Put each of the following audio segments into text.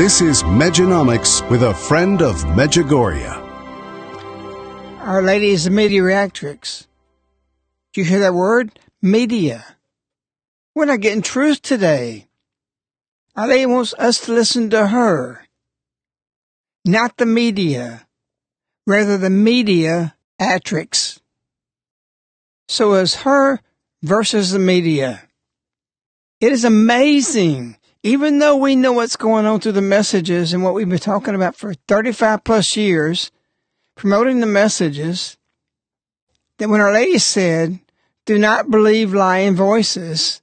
This is Mejanomics with a friend of Medjugorje. Our Lady is the mediatrix. Do you hear that word? Media. We're not getting truth today. Our Lady wants us to listen to her, not the media, rather the media atrix. So it's her versus the media. It is amazing even though we know what's going on through the messages and what we've been talking about for 35 plus years, promoting the messages, that when Our Lady said, do not believe lying voices,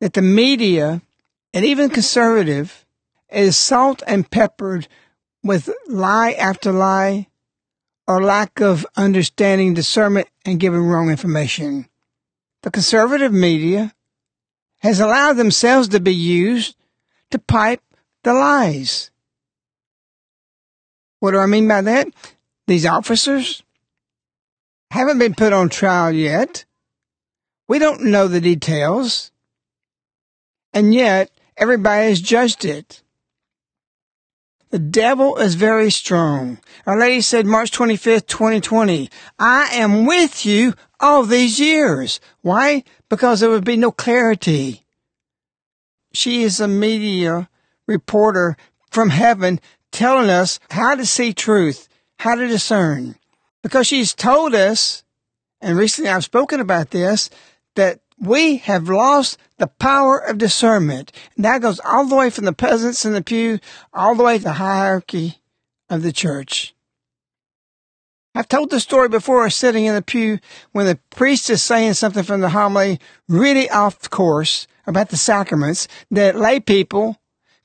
that the media and even conservative is salt and peppered with lie after lie or lack of understanding, discernment, and giving wrong information. The conservative media has allowed themselves to be used to pipe the lies. What do I mean by that? These officers haven't been put on trial yet. We don't know the details. And yet, everybody has judged it. The devil is very strong. Our Lady said March 25th, 2020, I am with you all these years. Why? Because there would be no clarity. She is a media reporter from heaven telling us how to see truth, how to discern. Because she's told us, and recently I've spoken about this, that we have lost the power of discernment. And that goes all the way from the peasants in the pew, all the way to the hierarchy of the church. I've told the story before sitting in the pew when the priest is saying something from the homily really off course about the sacraments that lay people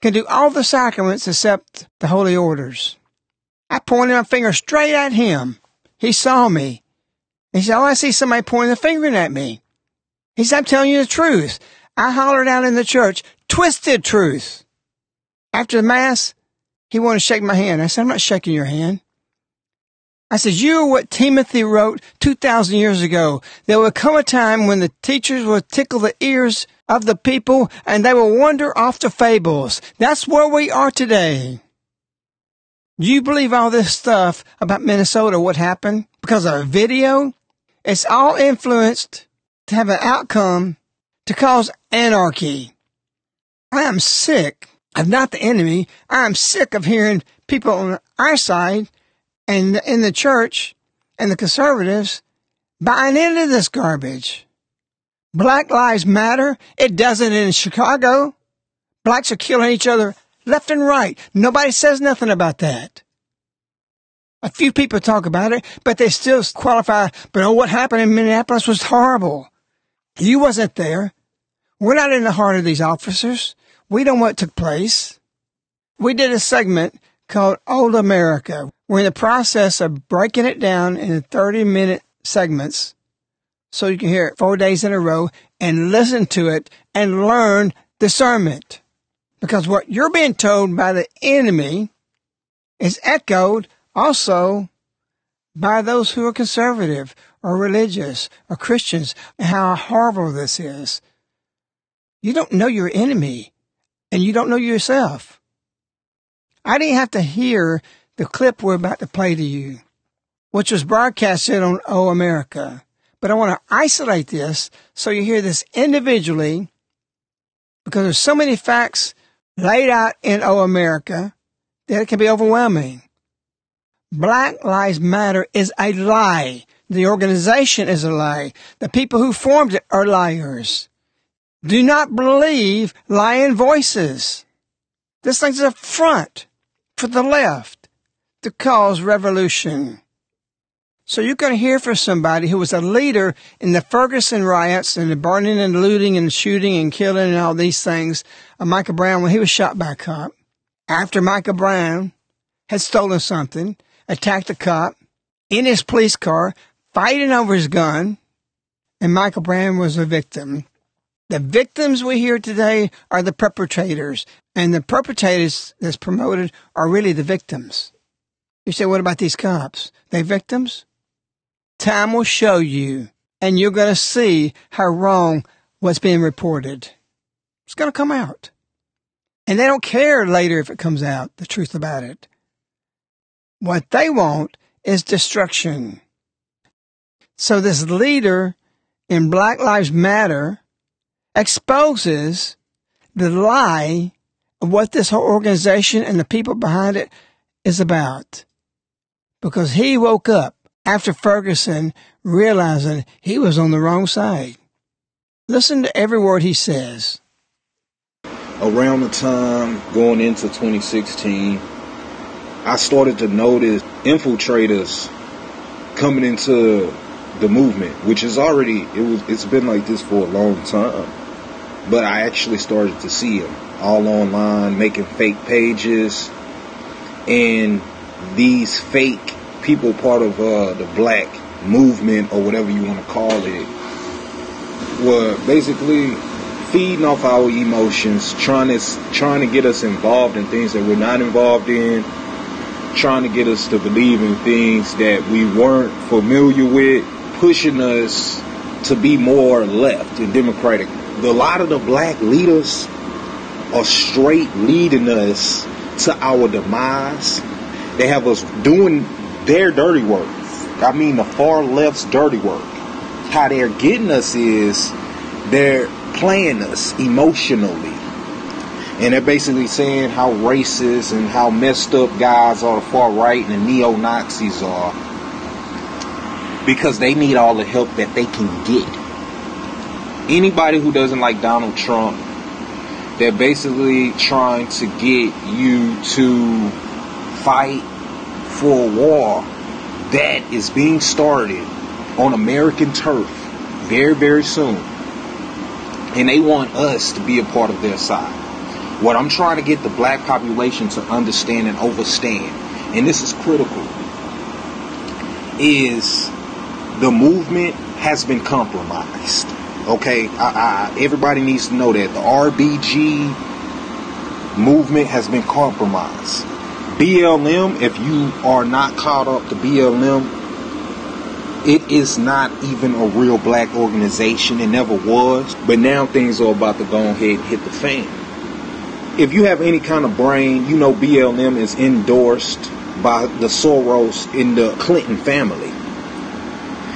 can do all the sacraments except the holy orders. I pointed my finger straight at him. He saw me. He said, Oh, I see somebody pointing a finger at me. He said, I'm telling you the truth. I hollered out in the church, twisted truth. After the mass, he wanted to shake my hand. I said, I'm not shaking your hand. I said, you are what Timothy wrote 2,000 years ago. There will come a time when the teachers will tickle the ears of the people and they will wander off to fables. That's where we are today. You believe all this stuff about Minnesota, what happened? Because of a video? It's all influenced to have an outcome to cause anarchy. I am sick of not the enemy. I am sick of hearing people on our side and in the church and the conservatives buying into this garbage. Black Lives Matter. It doesn't in Chicago. Blacks are killing each other left and right. Nobody says nothing about that. A few people talk about it, but they still qualify. But oh, what happened in Minneapolis was horrible. You wasn't there. We're not in the heart of these officers. We don't know what took place. We did a segment called Old America. We're in the process of breaking it down in 30 minute segments so you can hear it four days in a row and listen to it and learn discernment. Because what you're being told by the enemy is echoed also by those who are conservative or religious or Christians and how horrible this is. You don't know your enemy and you don't know yourself. I didn't have to hear the clip we're about to play to you, which was broadcasted on O America. But I want to isolate this so you hear this individually because there's so many facts laid out in O America that it can be overwhelming. Black Lives Matter is a lie. The organization is a lie. The people who formed it are liars. Do not believe lying voices. This thing's a front for the left to cause revolution. So you can hear from somebody who was a leader in the Ferguson riots and the burning and looting and shooting and killing and all these things of Michael Brown when he was shot by a cop. After Michael Brown had stolen something, attacked a cop in his police car, fighting over his gun, and Michael Brown was a victim. The victims we hear today are the perpetrators, and the perpetrators that's promoted are really the victims. You say, what about these cops? They victims? Time will show you, and you're going to see how wrong what's being reported. It's going to come out. And they don't care later if it comes out, the truth about it. What they want is destruction. So this leader in Black Lives Matter exposes the lie of what this whole organization and the people behind it is about. Because he woke up after Ferguson realizing he was on the wrong side. Listen to every word he says. Around the time going into 2016, I started to notice infiltrators coming into the movement, which is already it was it's been like this for a long time. But I actually started to see them all online, making fake pages, and these fake people, part of uh, the black movement or whatever you want to call it, were basically feeding off our emotions, trying to trying to get us involved in things that we're not involved in, trying to get us to believe in things that we weren't familiar with, pushing us to be more left and democratic a lot of the black leaders are straight leading us to our demise. They have us doing their dirty work. I mean, the far left's dirty work. How they're getting us is they're playing us emotionally. And they're basically saying how racist and how messed up guys are the far right and the neo Nazis are because they need all the help that they can get anybody who doesn't like Donald Trump, they're basically trying to get you to fight for a war that is being started on American turf very, very soon. And they want us to be a part of their side. What I'm trying to get the black population to understand and overstand, and this is critical, is the movement has been compromised. Okay, I, I, everybody needs to know that the RBG movement has been compromised. BLM, if you are not caught up to BLM, it is not even a real black organization. It never was. But now things are about to go ahead and hit the fan. If you have any kind of brain, you know BLM is endorsed by the Soros in the Clinton family.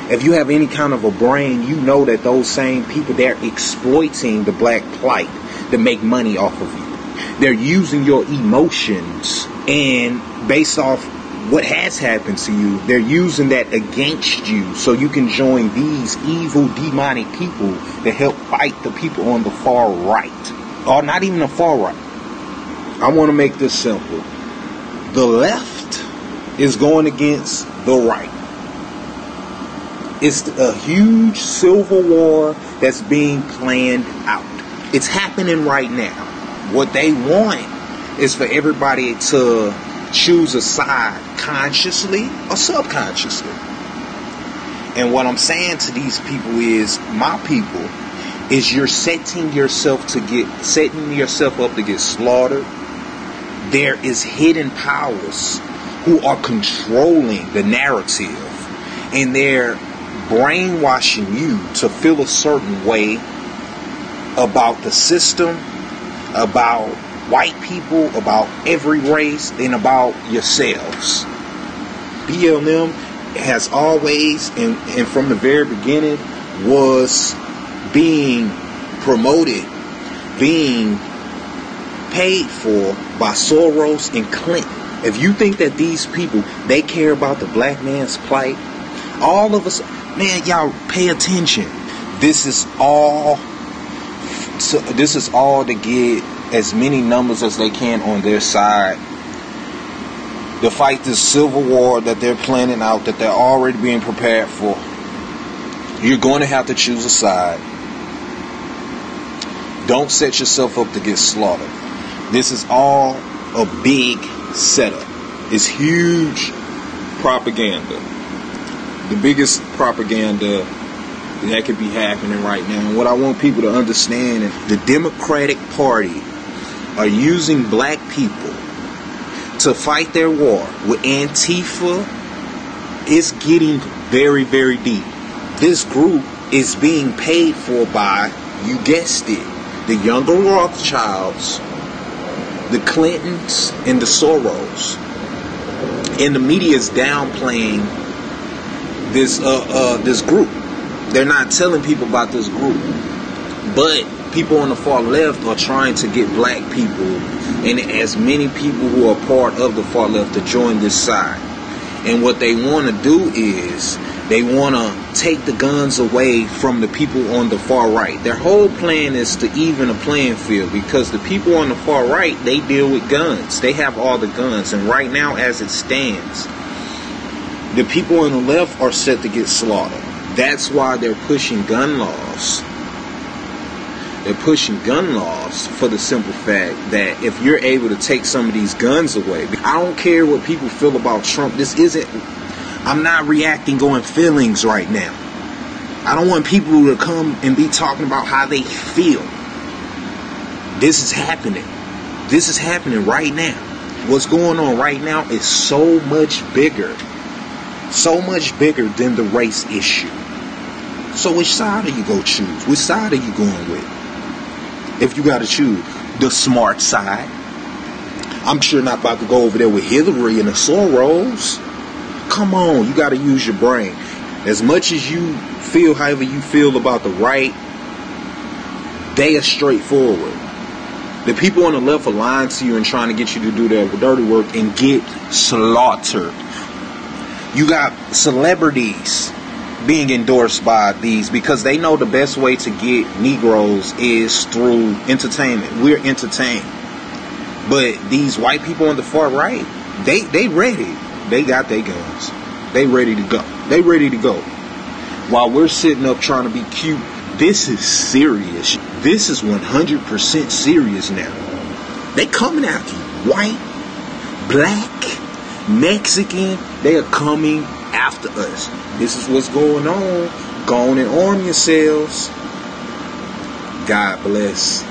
If you have any kind of a brain, you know that those same people they're exploiting the black plight to make money off of you. They're using your emotions and based off what has happened to you, they're using that against you so you can join these evil demonic people to help fight the people on the far right. Or not even the far right. I want to make this simple. The left is going against the right. It's a huge civil war that's being planned out. It's happening right now. What they want is for everybody to choose a side consciously or subconsciously. And what I'm saying to these people is, my people, is you're setting yourself to get setting yourself up to get slaughtered. There is hidden powers who are controlling the narrative and they're brainwashing you to feel a certain way about the system, about white people, about every race, and about yourselves. BLM has always, and, and from the very beginning, was being promoted, being paid for by Soros and Clinton. If you think that these people they care about the black man's plight, all of us, man, y'all pay attention. This is all. So this is all to get as many numbers as they can on their side to fight this civil war that they're planning out, that they're already being prepared for. You're going to have to choose a side. Don't set yourself up to get slaughtered. This is all a big setup. It's huge propaganda. The biggest propaganda that could be happening right now. And what I want people to understand is the Democratic Party are using black people to fight their war with Antifa It's getting very, very deep. This group is being paid for by, you guessed it, the younger Rothschilds, the Clintons, and the Soros. And the media is downplaying this uh, uh, this group. They're not telling people about this group. But people on the far left are trying to get black people and as many people who are part of the far left to join this side. And what they want to do is they want to take the guns away from the people on the far right. Their whole plan is to even a playing field because the people on the far right, they deal with guns. They have all the guns. And right now, as it stands, the people on the left are set to get slaughtered. That's why they're pushing gun laws they're pushing gun laws for the simple fact that if you're able to take some of these guns away, I don't care what people feel about Trump. This isn't, I'm not reacting going feelings right now. I don't want people to come and be talking about how they feel. This is happening. This is happening right now. What's going on right now is so much bigger, so much bigger than the race issue. So which side are you going to choose? Which side are you going with? if you got to choose the smart side. I'm sure not about to go over there with Hillary and the Soros. Come on, you got to use your brain. As much as you feel however you feel about the right, they are straightforward. The people on the left are lying to you and trying to get you to do their dirty work and get slaughtered. You got celebrities being endorsed by these because they know the best way to get Negroes is through entertainment. We're entertained. But these white people on the far right, they they ready. They got their guns. They ready to go. They ready to go. While we're sitting up trying to be cute, this is serious. This is 100% serious now. They coming after you. White, black, Mexican, they are coming after us. This is what's going on. Go on and arm yourselves. God bless.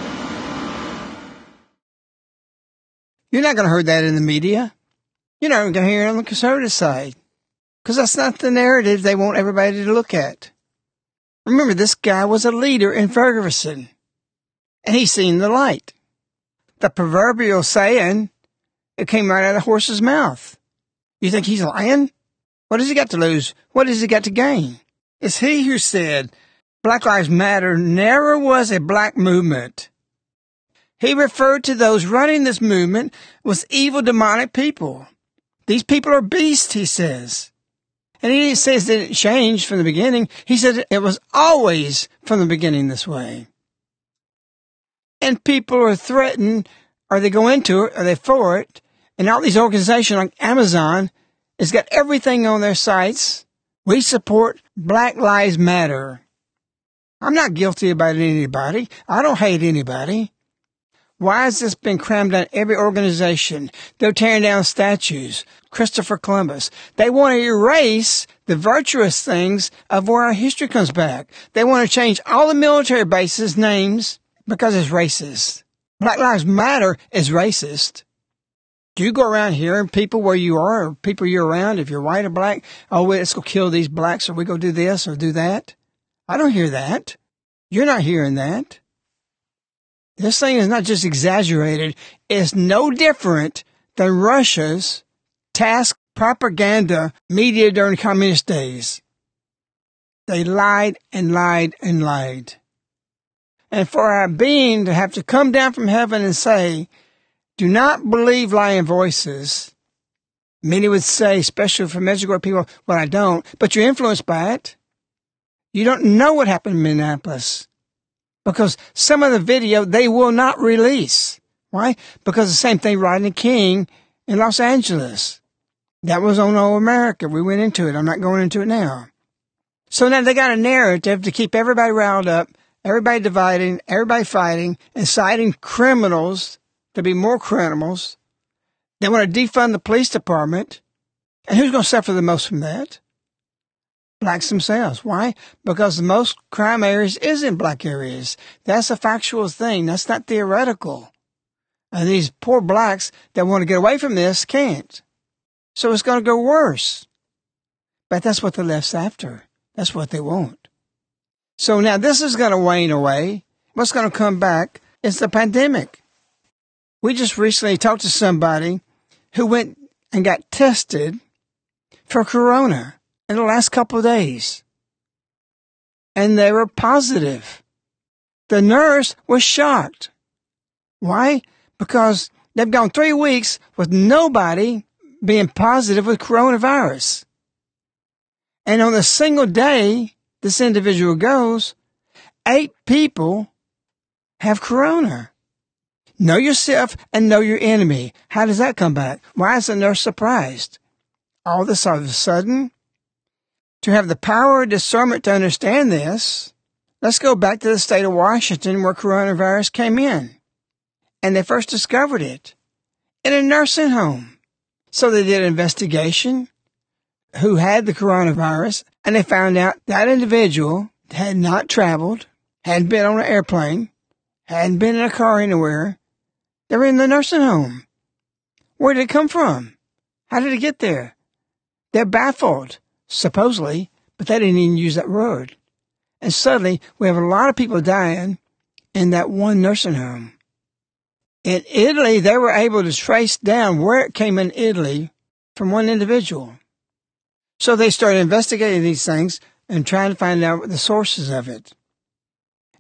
You're not going to hear that in the media. You're not going to hear it on the conservative side because that's not the narrative they want everybody to look at. Remember, this guy was a leader in Ferguson and he's seen the light. The proverbial saying, it came right out of the horse's mouth. You think he's lying? What has he got to lose? What has he got to gain? It's he who said, Black Lives Matter never was a black movement. He referred to those running this movement as evil demonic people. These people are beasts, he says. And he says that it changed from the beginning. He said it was always from the beginning this way. And people are threatened, or they go into it, or they for it. And all these organizations like Amazon has got everything on their sites. We support Black Lives Matter. I'm not guilty about anybody. I don't hate anybody. Why has this been crammed on every organization? They're tearing down statues. Christopher Columbus. They want to erase the virtuous things of where our history comes back. They want to change all the military bases names because it's racist. Black Lives Matter is racist. Do you go around hearing people where you are or people you're around, if you're white or black, oh, let's go kill these blacks or we go do this or do that? I don't hear that. You're not hearing that. This thing is not just exaggerated. It's no different than Russia's TASS propaganda media during communist days. They lied and lied and lied. And for our being to have to come down from heaven and say, do not believe lying voices. Many would say, especially for Medjugorje people, well, I don't, but you're influenced by it. You don't know what happened in Minneapolis because some of the video they will not release. Why? Because the same thing Rodney King in Los Angeles. That was on All America. We went into it. I'm not going into it now. So now they got a narrative to keep everybody riled up, everybody dividing, everybody fighting, inciting criminals to be more criminals. They want to defund the police department. And who's going to suffer the most from that? Blacks themselves. Why? Because the most crime areas is in black areas. That's a factual thing. That's not theoretical. And these poor blacks that want to get away from this can't. So it's going to go worse. But that's what the left's after. That's what they want. So now this is going to wane away. What's going to come back is the pandemic. We just recently talked to somebody who went and got tested for corona in the last couple of days. And they were positive. The nurse was shocked. Why? Because they've gone three weeks with nobody being positive with coronavirus. And on a single day this individual goes, eight people have corona. Know yourself and know your enemy. How does that come back? Why is the nurse surprised? All this all of a sudden, to have the power of discernment to understand this, let's go back to the state of Washington where coronavirus came in. And they first discovered it in a nursing home. So they did an investigation who had the coronavirus and they found out that individual had not traveled, hadn't been on an airplane, hadn't been in a car anywhere, they were in the nursing home. Where did it come from? How did it get there? They're baffled, supposedly, but they didn't even use that word. And suddenly, we have a lot of people dying in that one nursing home. In Italy, they were able to trace down where it came in Italy from one individual. So they started investigating these things and trying to find out the sources of it.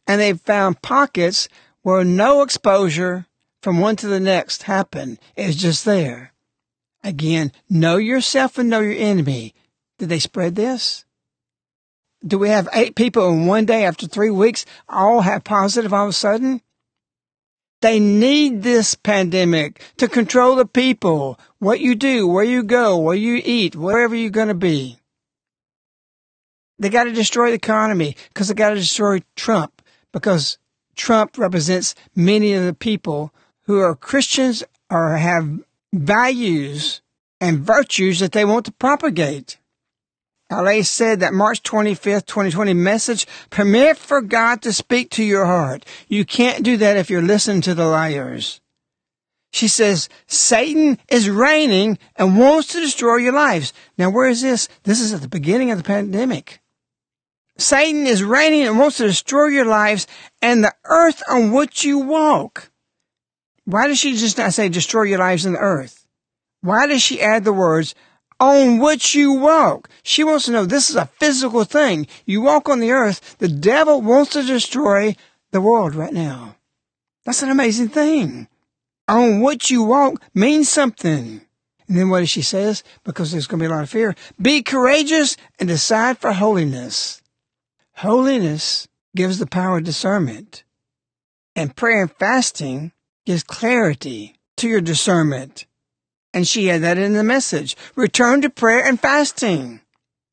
And they found pockets where no exposure from one to the next happen. It's just there. Again, know yourself and know your enemy. Did they spread this? Do we have eight people in one day after three weeks all have positive all of a sudden? They need this pandemic to control the people, what you do, where you go, where you eat, wherever you're going to be. They got to destroy the economy because they got to destroy Trump because Trump represents many of the people who are Christians or have values and virtues that they want to propagate. LA said that March 25th, 2020 message, permit for God to speak to your heart. You can't do that if you're listening to the liars. She says, Satan is reigning and wants to destroy your lives. Now, where is this? This is at the beginning of the pandemic. Satan is reigning and wants to destroy your lives and the earth on which you walk. Why does she just not say destroy your lives in the earth? Why does she add the words on which you walk? She wants to know this is a physical thing. You walk on the earth. The devil wants to destroy the world right now. That's an amazing thing on what you walk means something. And then what does she says? Because there's going to be a lot of fear. Be courageous and decide for holiness. Holiness gives the power of discernment. And prayer and fasting gives clarity to your discernment. And she had that in the message. Return to prayer and fasting.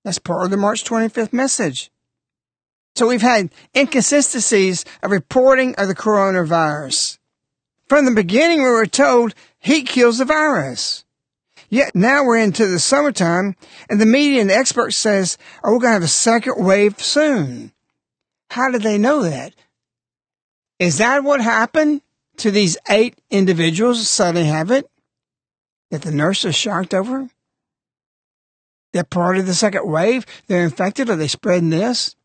That's part of the March 25th message. So we've had inconsistencies of reporting of the coronavirus. From the beginning, we were told heat kills the virus. Yet now we're into the summertime and the media and the experts says, oh, we're going to have a second wave soon. How did they know that? Is that what happened to these eight individuals suddenly have it? That the nurse is shocked over? They're part of the second wave? They're infected? Are they spreading this?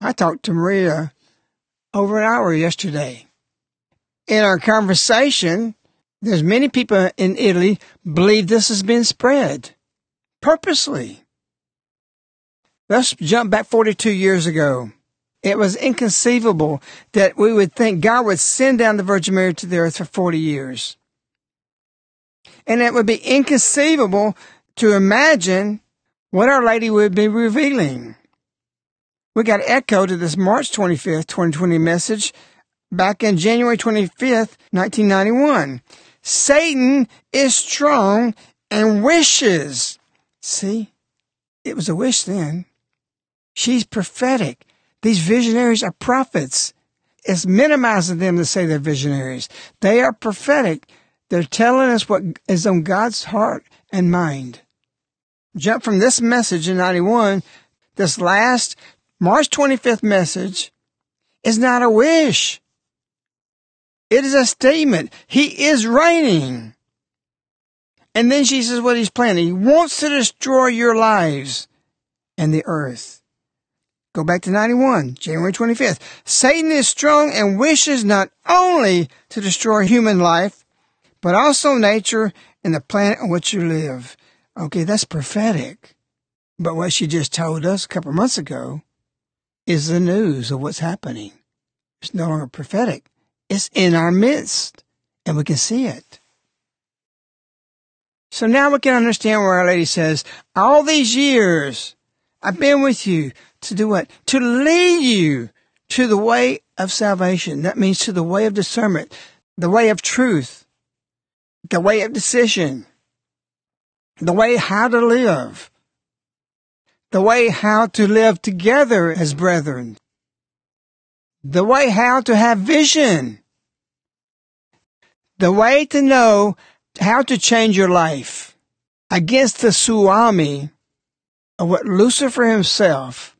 I talked to Marija over an hour yesterday in our conversation, there's many people in Italy believe this has been spread purposely. Let's jump back 42 years ago. It was inconceivable that we would think God would send down the Virgin Mary to the earth for 40 years. And it would be inconceivable to imagine what Our Lady would be revealing. We got echo to this March 25th, 2020 message back in January 25th, 1991. Satan is strong and wishes. See, it was a wish then. She's prophetic. These visionaries are prophets. It's minimizing them to say they're visionaries. They are prophetic. They're telling us what is on God's heart and mind. Jump from this message in 91, this last March 25th message is not a wish. It is a statement. He is reigning. And then she says what he's planning. He wants to destroy your lives and the earth. Go back to 91, January 25th. Satan is strong and wishes not only to destroy human life, but also nature and the planet on which you live. Okay, that's prophetic. But what she just told us a couple of months ago is the news of what's happening. It's no longer prophetic. It's in our midst and we can see it. So now we can understand where Our Lady says, all these years I've been with you to do what? To lead you to the way of salvation. That means to the way of discernment, the way of truth, the way of decision, the way how to live, the way how to live together as brethren, the way how to have vision, the way to know how to change your life against the tsunami of what Lucifer himself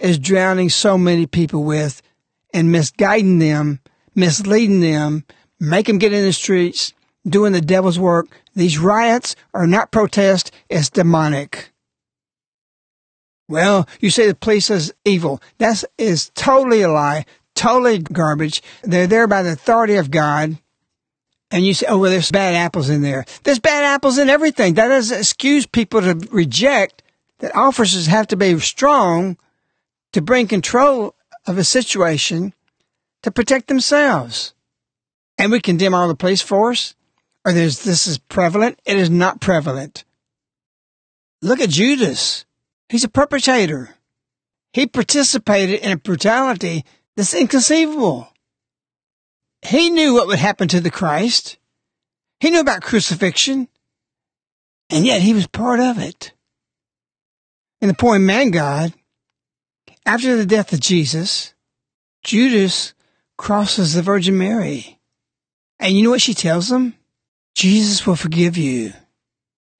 is drowning so many people with and misguiding them, misleading them, make them get in the streets, doing the devil's work. These riots are not protest, it's demonic. Well, you say the police is evil. That is totally a lie, totally garbage. They're there by the authority of God. And you say, oh, well, there's bad apples in there. There's bad apples in everything. That doesn't excuse people to reject that officers have to be strong to bring control of a situation to protect themselves. And we condemn all the police force, or there's, this is prevalent. It is not prevalent. Look at Judas. He's a perpetrator. He participated in a brutality that's inconceivable. He knew what would happen to the Christ. He knew about crucifixion. And yet he was part of it. And the poem man God, after the death of Jesus, Judas crosses the Virgin Mary. And you know what she tells him? Jesus will forgive you.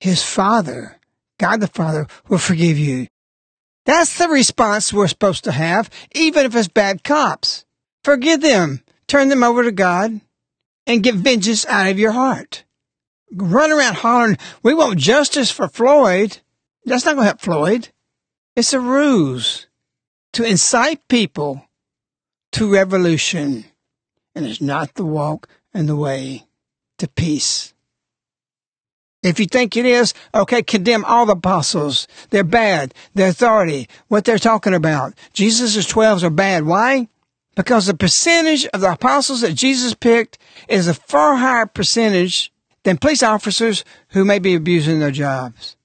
His Father, God the Father, will forgive you. That's the response we're supposed to have, even if it's bad cops. Forgive them turn them over to God. and get vengeance out of your heart. Run around hollering, we want justice for Floyd. That's not going to help Floyd. It's a ruse to incite people to revolution. And it's not the walk and the way to peace. If you think it is, okay, condemn all the apostles. They're bad. Their authority, what they're talking about. Jesus' twelves are bad. Why? Because the percentage of the apostles that Jesus picked is a far higher percentage than police officers who may be abusing their jobs.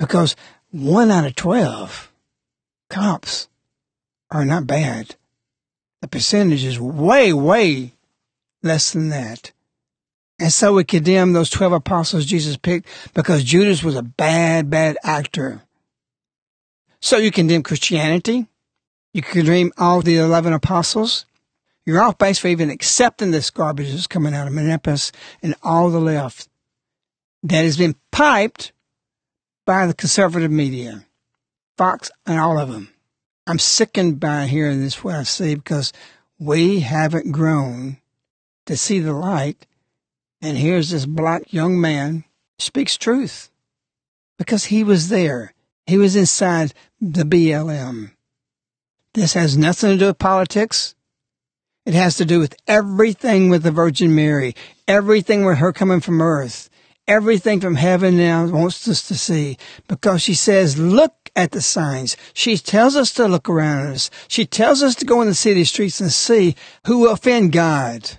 Because one out of 12 cops are not bad. The percentage is way, way less than that. And so we condemn those 12 apostles Jesus picked because Judas was a bad, bad actor. So you condemn Christianity. You condemn all the 11 apostles. You're off base for even accepting this garbage that's coming out of Minneapolis and all the left that has been piped by the conservative media, Fox and all of them. I'm sickened by hearing this, what I see, because we haven't grown to see the light. And here's this black young man speaks truth because he was there. He was inside the BLM. This has nothing to do with politics. It has to do with everything with the Virgin Mary, everything with her coming from earth, everything from heaven now wants us to see because she says, look at the signs. She tells us to look around us. She tells us to go in the city streets and see who will offend God.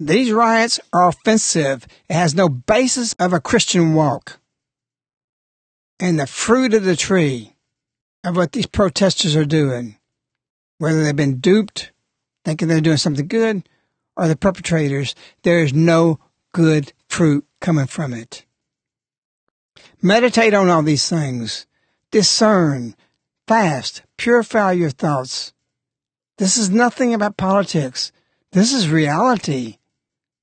These riots are offensive. It has no basis of a Christian walk. And the fruit of the tree of what these protesters are doing, whether they've been duped, thinking they're doing something good, or the perpetrators, there is no good fruit coming from it. Meditate on all these things. Discern, fast, purify your thoughts. This is nothing about politics. This is reality.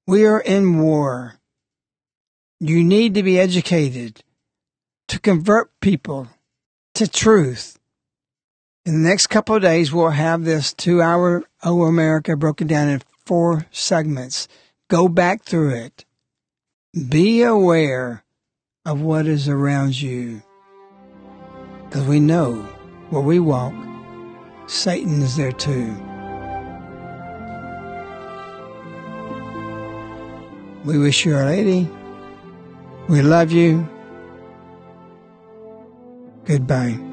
We are in war. You need to be educated to convert people to truth. In the next couple of days, we'll have this two hour O America broken down in four segments. Go back through it. Be aware of what is around you. Because we know where we walk, Satan is there too. We wish you, Our Lady. We love you. Goodbye.